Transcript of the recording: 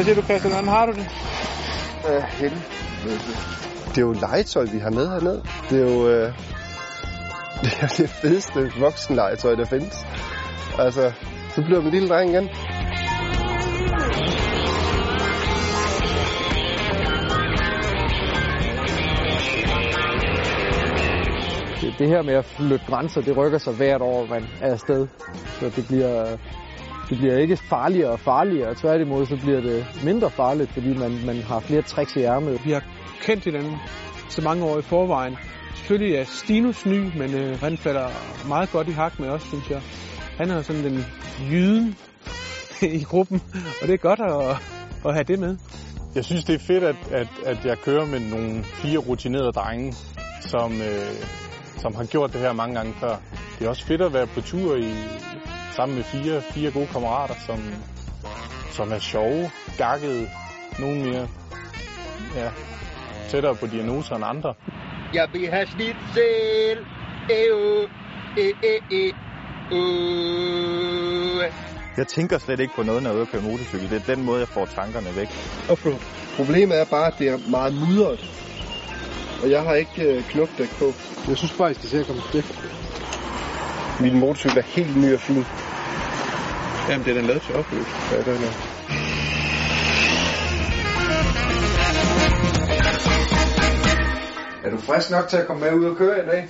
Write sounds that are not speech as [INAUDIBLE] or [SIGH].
Hvad siger du, Christian? Hvordan har du det? Øh, helvede. Det er jo legetøj, vi har med hernede. Det er jo øh, [LAUGHS] det, er det fedeste voksenlegetøj, der findes. Altså, så bliver man en lille dreng igen. det, det her med at flytte grænser, det rykker sig hvert år, man er afsted. Så det bliver, det bliver ikke farligere og farligere. Tværtimod så bliver det mindre farligt, fordi man, man har flere tricks i ærmet. Vi har kendt hinanden så mange år i forvejen. Selvfølgelig er Stinus ny, men øh, han falder meget godt i hak med os, synes jeg. Han er sådan den jyden [LAUGHS] i gruppen, og det er godt at, at have det med. Jeg synes, det er fedt, at, at, at jeg kører med nogle fire rutinerede drenge, som, øh, som har gjort det her mange gange før. Det er også fedt at være på tur i, sammen med fire, fire gode kammerater, som, som er sjove, gakkede, nogen mere ja, tættere på diagnoser end andre. Jeg vil have snitsel. E, e, e. Uh. Jeg tænker slet ikke på noget, når jeg er ude at køre motorcykel. Det er den måde, jeg får tankerne væk. Offroad. Problemet er bare, at det er meget mudret. Og jeg har ikke øh, knopdæk på. Jeg synes bare, I skal se at komme til. Min motorcykel er helt ny og fin. Jamen, det er den lavet til opløb. Ja, det er det. Er du frisk nok til at komme med ud og køre i dag?